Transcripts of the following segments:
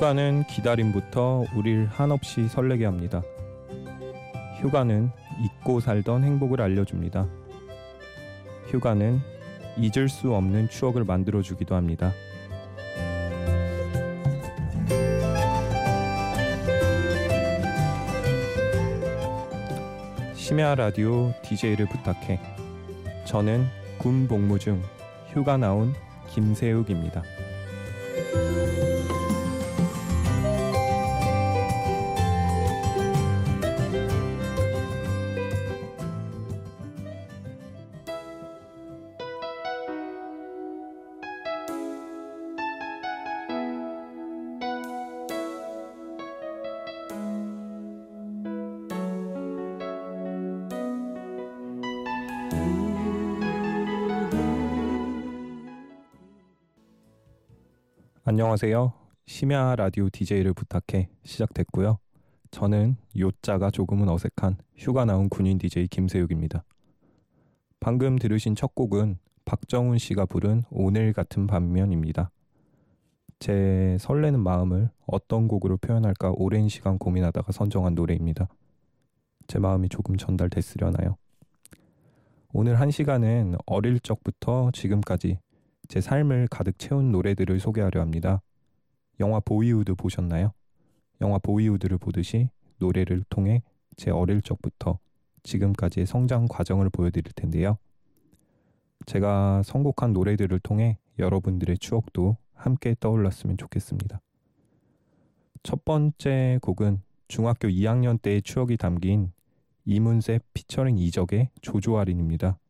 휴가는 기다림부터 우릴 한없이 설레게 합니다. 휴가는 잊고 살던 행복을 알려줍니다. 휴가는 잊을 수 없는 추억을 만들어주기도 합니다. 심야 라디오 DJ를 부탁해. 저는 군 복무 중 휴가 나온 김세욱입니다. 안녕하세요. 심야 라디오 DJ를 부탁해 시작됐고요. 저는 요자가 조금은 어색한 휴가 나온 군인 DJ 김세욱입니다. 방금 들으신 첫 곡은 박정훈 씨가 부른 오늘 같은 반면입니다. 제 설레는 마음을 어떤 곡으로 표현할까 오랜 시간 고민하다가 선정한 노래입니다. 제 마음이 조금 전달됐으려나요? 오늘 한 시간은 어릴 적부터 지금까지 제 삶을 가득 채운 노래들을 소개하려 합니다. 영화 보이우드 보셨나요? 영화 보이우드를 보듯이 노래를 통해 제 어릴 적부터 지금까지의 성장 과정을 보여드릴 텐데요. 제가 선곡한 노래들을 통해 여러분들의 추억도 함께 떠올랐으면 좋겠습니다. 첫 번째 곡은 중학교 2학년 때의 추억이 담긴 이문세 피처링 이적의 조조아린입니다.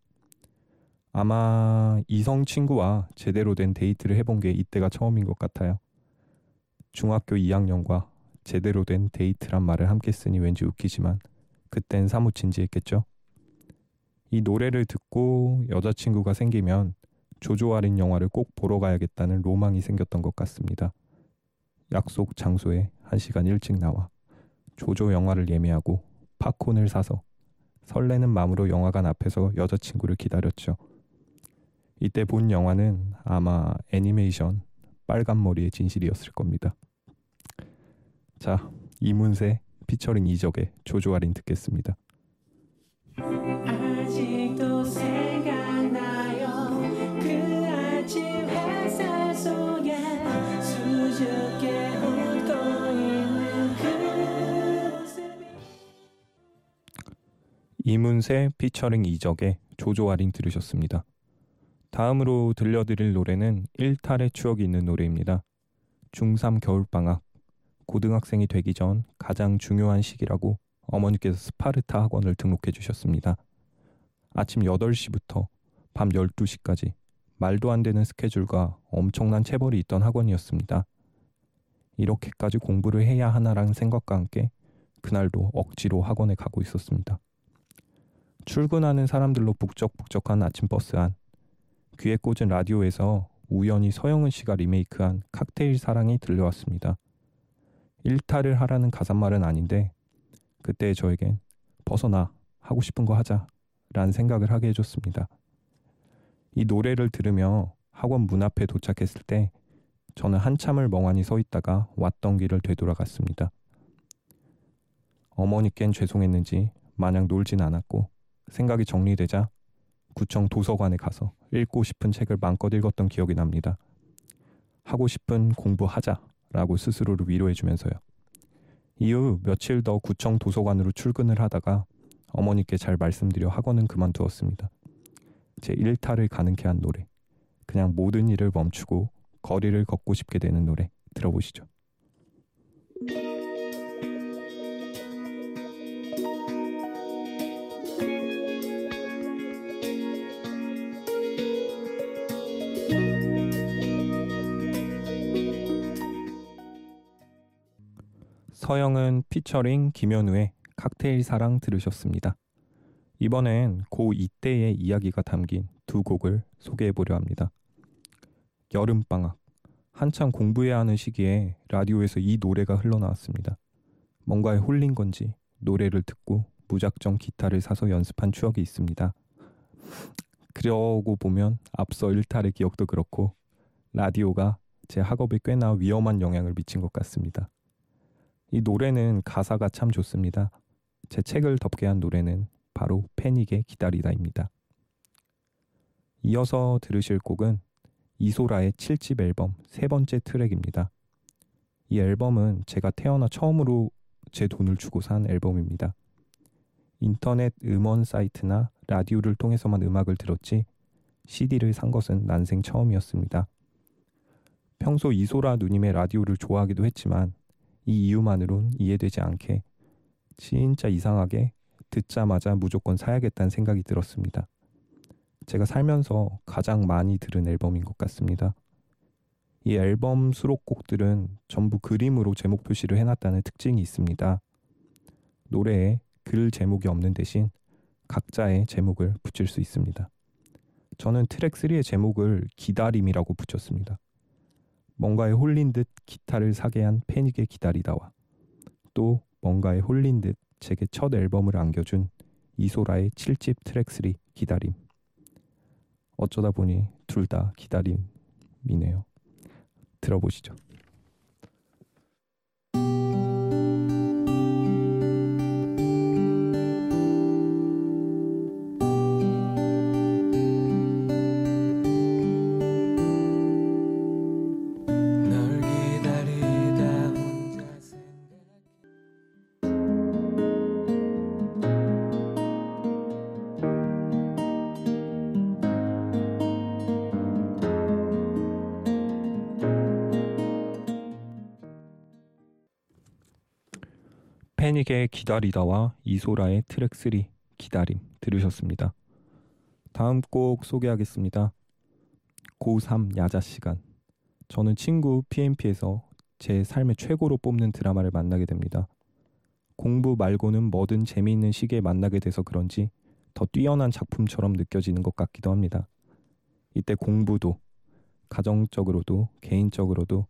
아마 이성 친구와 제대로 된 데이트를 해본 게 이때가 처음인 것 같아요. 중학교 2학년과 제대로 된 데이트란 말을 함께 쓰니 왠지 웃기지만 그땐 사뭇 진지했겠죠. 이 노래를 듣고 여자친구가 생기면 조조아린 영화를 꼭 보러 가야겠다는 로망이 생겼던 것 같습니다. 약속 장소에 한 시간 일찍 나와 조조 영화를 예매하고 팝콘을 사서 설레는 마음으로 영화관 앞에서 여자친구를 기다렸죠. 이때 본 영화는 아마 애니메이션 빨간머리의 진실이었을 겁니다. 자, 이문세 피처링 이적의 조조아린 듣겠습니다. 그그 이문세 피처링 이적의 조조아린 들으셨습니다. 다음으로 들려드릴 노래는 일탈의 추억이 있는 노래입니다. 중3 겨울방학, 고등학생이 되기 전 가장 중요한 시기라고 어머니께서 스파르타 학원을 등록해 주셨습니다. 아침 8시부터 밤 12시까지 말도 안 되는 스케줄과 엄청난 체벌이 있던 학원이었습니다. 이렇게까지 공부를 해야 하나라는 생각과 함께 그날도 억지로 학원에 가고 있었습니다. 출근하는 사람들로 북적북적한 아침 버스 안 귀에 꽂은 라디오에서 우연히 서영은 씨가 리메이크한 칵테일 사랑이 들려왔습니다. 일탈을 하라는 가사말은 아닌데 그때 저에겐 벗어나 하고 싶은 거 하자 라는 생각을 하게 해줬습니다. 이 노래를 들으며 학원 문 앞에 도착했을 때 저는 한참을 멍하니 서 있다가 왔던 길을 되돌아갔습니다. 어머니께는 죄송했는지 마냥 놀진 않았고 생각이 정리되자 구청 도서관에 가서 읽고 싶은 책을 마음껏 읽었던 기억이 납니다. 하고 싶은 공부하자라고 스스로를 위로해주면서요. 이후 며칠 더 구청 도서관으로 출근을 하다가 어머니께 잘 말씀드려 학원은 그만두었습니다. 제 일탈을 가능케 한 노래. 그냥 모든 일을 멈추고 거리를 걷고 싶게 되는 노래 들어보시죠. 서영은 피처링 김현우의 칵테일 사랑 들으셨습니다. 이번엔 고 이때의 이야기가 담긴 두 곡을 소개해 보려 합니다. 여름방학. 한참 공부해야 하는 시기에 라디오에서 이 노래가 흘러나왔습니다. 뭔가에 홀린 건지 노래를 듣고 무작정 기타를 사서 연습한 추억이 있습니다. 그러고 보면 앞서 일탈의 기억도 그렇고 라디오가 제 학업에 꽤나 위험한 영향을 미친 것 같습니다. 이 노래는 가사가 참 좋습니다. 제 책을 덮게 한 노래는 바로 패닉의 기다리다입니다. 이어서 들으실 곡은 이소라의 7집 앨범 세 번째 트랙입니다. 이 앨범은 제가 태어나 처음으로 제 돈을 주고 산 앨범입니다. 인터넷 음원 사이트나 라디오를 통해서만 음악을 들었지 CD를 산 것은 난생 처음이었습니다. 평소 이소라 누님의 라디오를 좋아하기도 했지만 이 이유만으론 이해되지 않게 진짜 이상하게 듣자마자 무조건 사야겠다는 생각이 들었습니다. 제가 살면서 가장 많이 들은 앨범인 것 같습니다. 이 앨범 수록곡들은 전부 그림으로 제목 표시를 해놨다는 특징이 있습니다. 노래에 글 제목이 없는 대신 각자의 제목을 붙일 수 있습니다. 저는 트랙 3의 제목을 기다림이라고 붙였습니다. 뭔가에 홀린 듯 기타를 사게 한 패닉의 기다리다와 또 뭔가에 홀린 듯 제게 첫 앨범을 안겨준 이소라의 7집 트랙 3 기다림. 어쩌다 보니 둘 다 기다림이네요. 들어보시죠. 패닉의 기다리다와 이소라의 트랙 3 기다림 들으셨습니다. 다음 곡 소개하겠습니다. 고3 야자 시간. 저는 친구 PMP에서 제 삶의 최고로 뽑는 드라마를 만나게 됩니다. 공부 말고는 뭐든 재미있는 시기에 만나게 돼서 그런지 더 뛰어난 작품처럼 느껴지는 것 같기도 합니다. 이때 공부도 가정적으로도 개인적으로도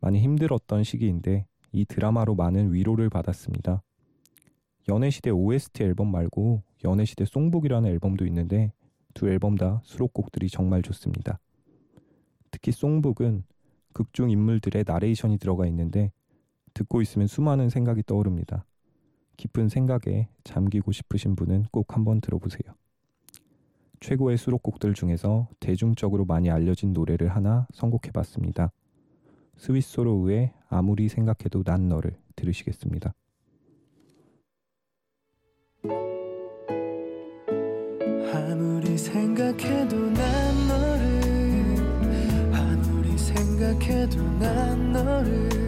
많이 힘들었던 시기인데 이 드라마로 많은 위로를 받았습니다. 연애시대 OST 앨범 말고 연애시대 송북이라는 앨범도 있는데 두 앨범 다 수록곡들이 정말 좋습니다. 특히 송북은 극중 인물들의 나레이션이 들어가 있는데 듣고 있으면 수많은 생각이 떠오릅니다. 깊은 생각에 잠기고 싶으신 분은 꼭 한번 들어보세요. 최고의 수록곡들 중에서 대중적으로 많이 알려진 노래를 하나 선곡해봤습니다. 스위스로우의 아무리 생각해도 난 너를 들으시겠습니다. 아무리 생각해도 난 너를 아무리 생각해도 난 너를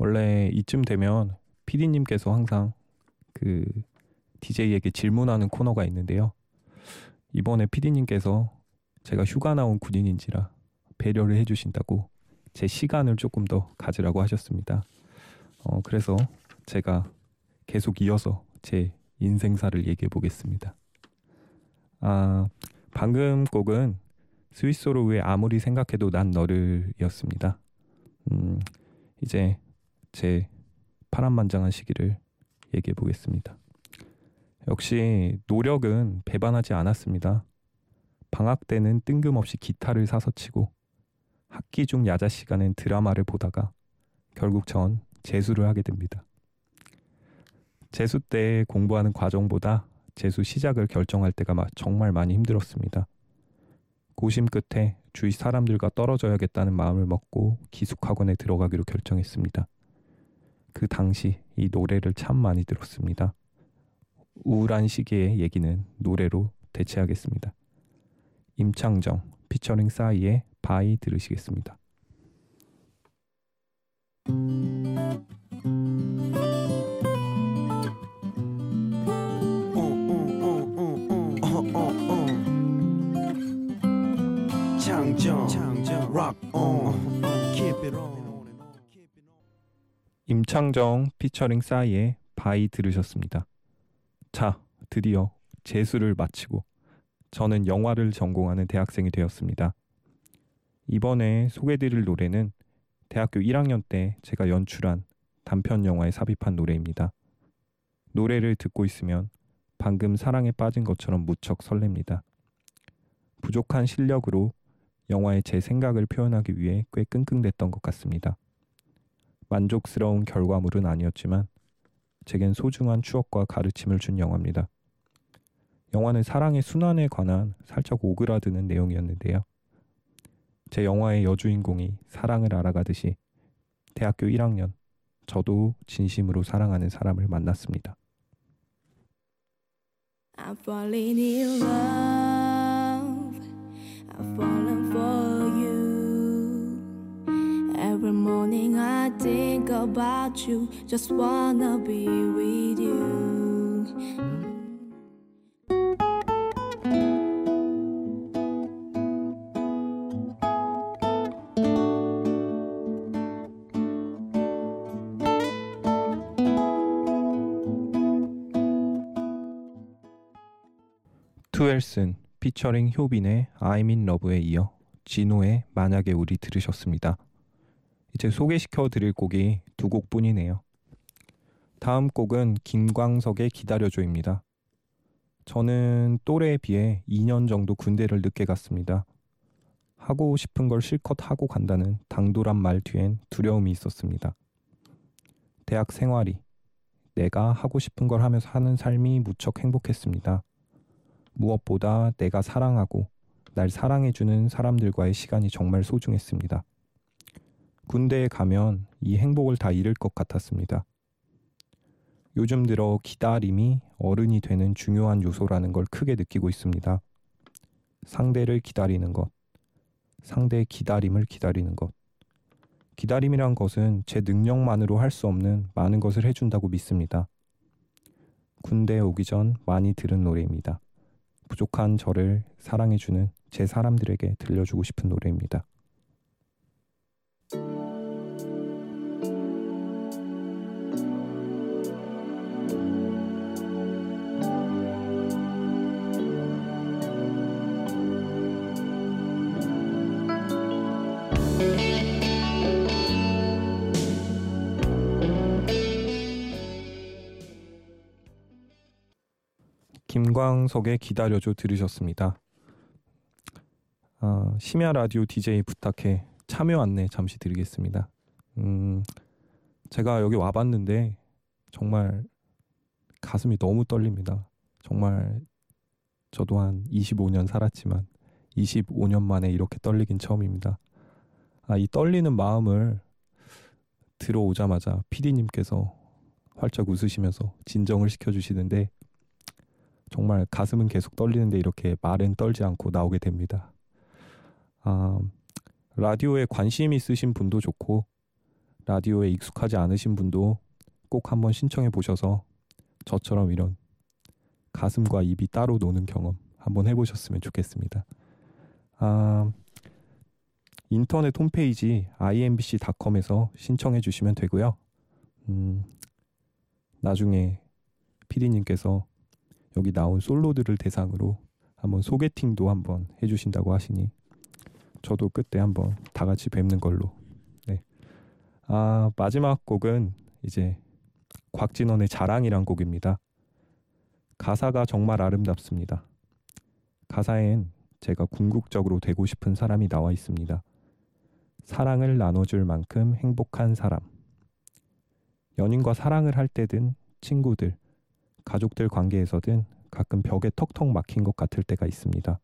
원래 이쯤 되면 PD님께서 항상 그 DJ에게 질문하는 코너가 있는데요. 이번에 PD님께서 제가 휴가 나온 군인인지라 배려를 해주신다고 제 시간을 조금 더 가지라고 하셨습니다. 어, 그래서 제가 계속 이어서 제 인생사를 얘기해 보겠습니다. 아, 방금 곡은 스위스로의 아무리 생각해도 난 너를이었습니다. 음, 이제 제 파란만장한 시기를 얘기해 보겠습니다. 역시 노력은 배반하지 않았습니다. 방학 때는 뜬금없이 기타를 사서 치고 학기 중 야자 시간엔 드라마를 보다가 결국 전 재수를 하게 됩니다. 재수 때 공부하는 과정보다 재수 시작을 결정할 때가 정말 많이 힘들었습니다. 고심 끝에 주위 사람들과 떨어져야겠다는 마음을 먹고 기숙학원에 들어가기로 결정했습니다. 그 당시 이 노래를 참 많이 들었습니다. 우울한 시기의 얘기는 노래로 대체하겠습니다. 임창정 피처링 싸이의 Bye 들으시겠습니다. 임창정 피처링 싸이의 Bye 들으셨습니다. 자, 드디어 재수를 마치고 저는 영화를 전공하는 대학생이 되었습니다. 이번에 소개드릴 노래는 대학교 1학년 때 제가 연출한 단편 영화에 삽입한 노래입니다. 노래를 듣고 있으면 방금 사랑에 빠진 것처럼 무척 설렙니다. 부족한 실력으로 영화의 제 생각을 표현하기 위해 꽤 끙끙댔던 것 같습니다. 만족스러운 결과물은 아니었지만 제겐 소중한 추억과 가르침을 준 영화입니다. 영화는 사랑의 순환에 관한 살짝 오그라드는 내용이었는데요. 제 영화의 여주인공이 사랑을 알아가듯이 대학교 1학년 저도 진심으로 사랑하는 사람을 만났습니다. I'm falling in love. I'm falling for you. Every morning I think about you. Just wanna be with you. 투엘슨 피처링 효빈의 I'm in love에 이어 진호의 만약에 우리 들으셨습니다. 이제 소개시켜 드릴 곡이 두 곡뿐이네요. 다음 곡은 김광석의 기다려줘입니다. 저는 또래에 비해 2년 정도 군대를 늦게 갔습니다. 하고 싶은 걸 실컷 하고 간다는 당돌한 말 뒤엔 두려움이 있었습니다. 대학 생활이 내가 하고 싶은 걸 하면서 하는 삶이 무척 행복했습니다. 무엇보다 내가 사랑하고 날 사랑해주는 사람들과의 시간이 정말 소중했습니다. 군대에 가면 이 행복을 다 잃을 것 같았습니다. 요즘 들어 기다림이 어른이 되는 중요한 요소라는 걸 크게 느끼고 있습니다. 상대를 기다리는 것, 상대의 기다림을 기다리는 것. 기다림이란 것은 제 능력만으로 할 수 없는 많은 것을 해준다고 믿습니다. 군대에 오기 전 많이 들은 노래입니다. 부족한 저를 사랑해주는 제 사람들에게 들려주고 싶은 노래입니다. 김광석의 기다려줘 들으셨습니다. 아, 심야 라디오 DJ 부탁해 참여 안내 잠시 드리겠습니다. 음, 제가 여기 와봤는데 정말 가슴이 너무 떨립니다. 정말 저도 한 25년 살았지만 25년 만에 이렇게 떨리긴 처음입니다. 아, 이 떨리는 마음을 들어오자마자 PD님께서 활짝 웃으시면서 진정을 시켜주시는데 정말 가슴은 계속 떨리는데 이렇게 말은 떨지 않고 나오게 됩니다. 아, 라디오에 관심 있으신 분도 좋고 라디오에 익숙하지 않으신 분도 꼭 한번 신청해 보셔서 저처럼 이런 가슴과 입이 따로 노는 경험 한번 해보셨으면 좋겠습니다. 아, 인터넷 홈페이지 imbc.com에서 신청해 주시면 되고요. 음, 나중에 피디님께서 여기 나온 솔로들을 대상으로 한번 소개팅도 한번 해주신다고 하시니 저도 그때 한번 다 같이 뵙는 걸로. 네. 아 마지막 곡은 이제 곽진원의 자랑이란 곡입니다. 가사가 정말 아름답습니다. 가사엔 제가 궁극적으로 되고 싶은 사람이 나와 있습니다. 사랑을 나눠줄 만큼 행복한 사람. 연인과 사랑을 할 때든 친구들, 가족들 관계에서든 가끔 벽에 턱턱 막힌 것 같을 때가 있습니다.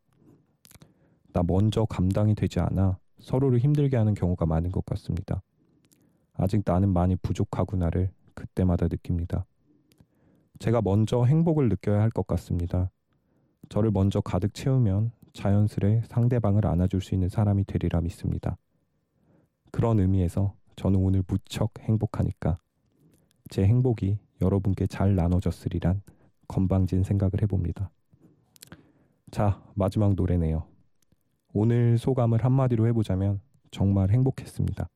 나 먼저 감당이 되지 않아 서로를 힘들게 하는 경우가 많은 것 같습니다. 아직 나는 많이 부족하구나를 그때마다 느낍니다. 제가 먼저 행복을 느껴야 할 것 같습니다. 저를 먼저 가득 채우면 자연스레 상대방을 안아줄 수 있는 사람이 되리라 믿습니다. 그런 의미에서 저는 오늘 무척 행복하니까 제 행복이 여러분께 잘 나눠졌으리란 건방진 생각을 해봅니다. 자, 마지막 노래네요. 오늘 소감을 한마디로 해보자면 정말 행복했습니다.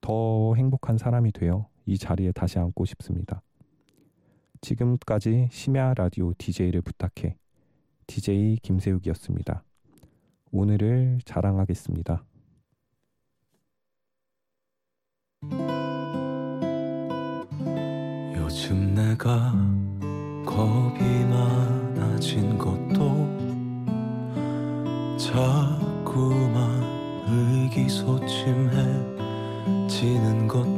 더 행복한 사람이 되어 이 자리에 다시 앉고 싶습니다. 지금까지 심야 라디오 DJ를 부탁해 DJ 김세욱이었습니다. 오늘을 자랑하겠습니다. 내가 겁이 많아진 것도 자꾸만 의기소침해지는 것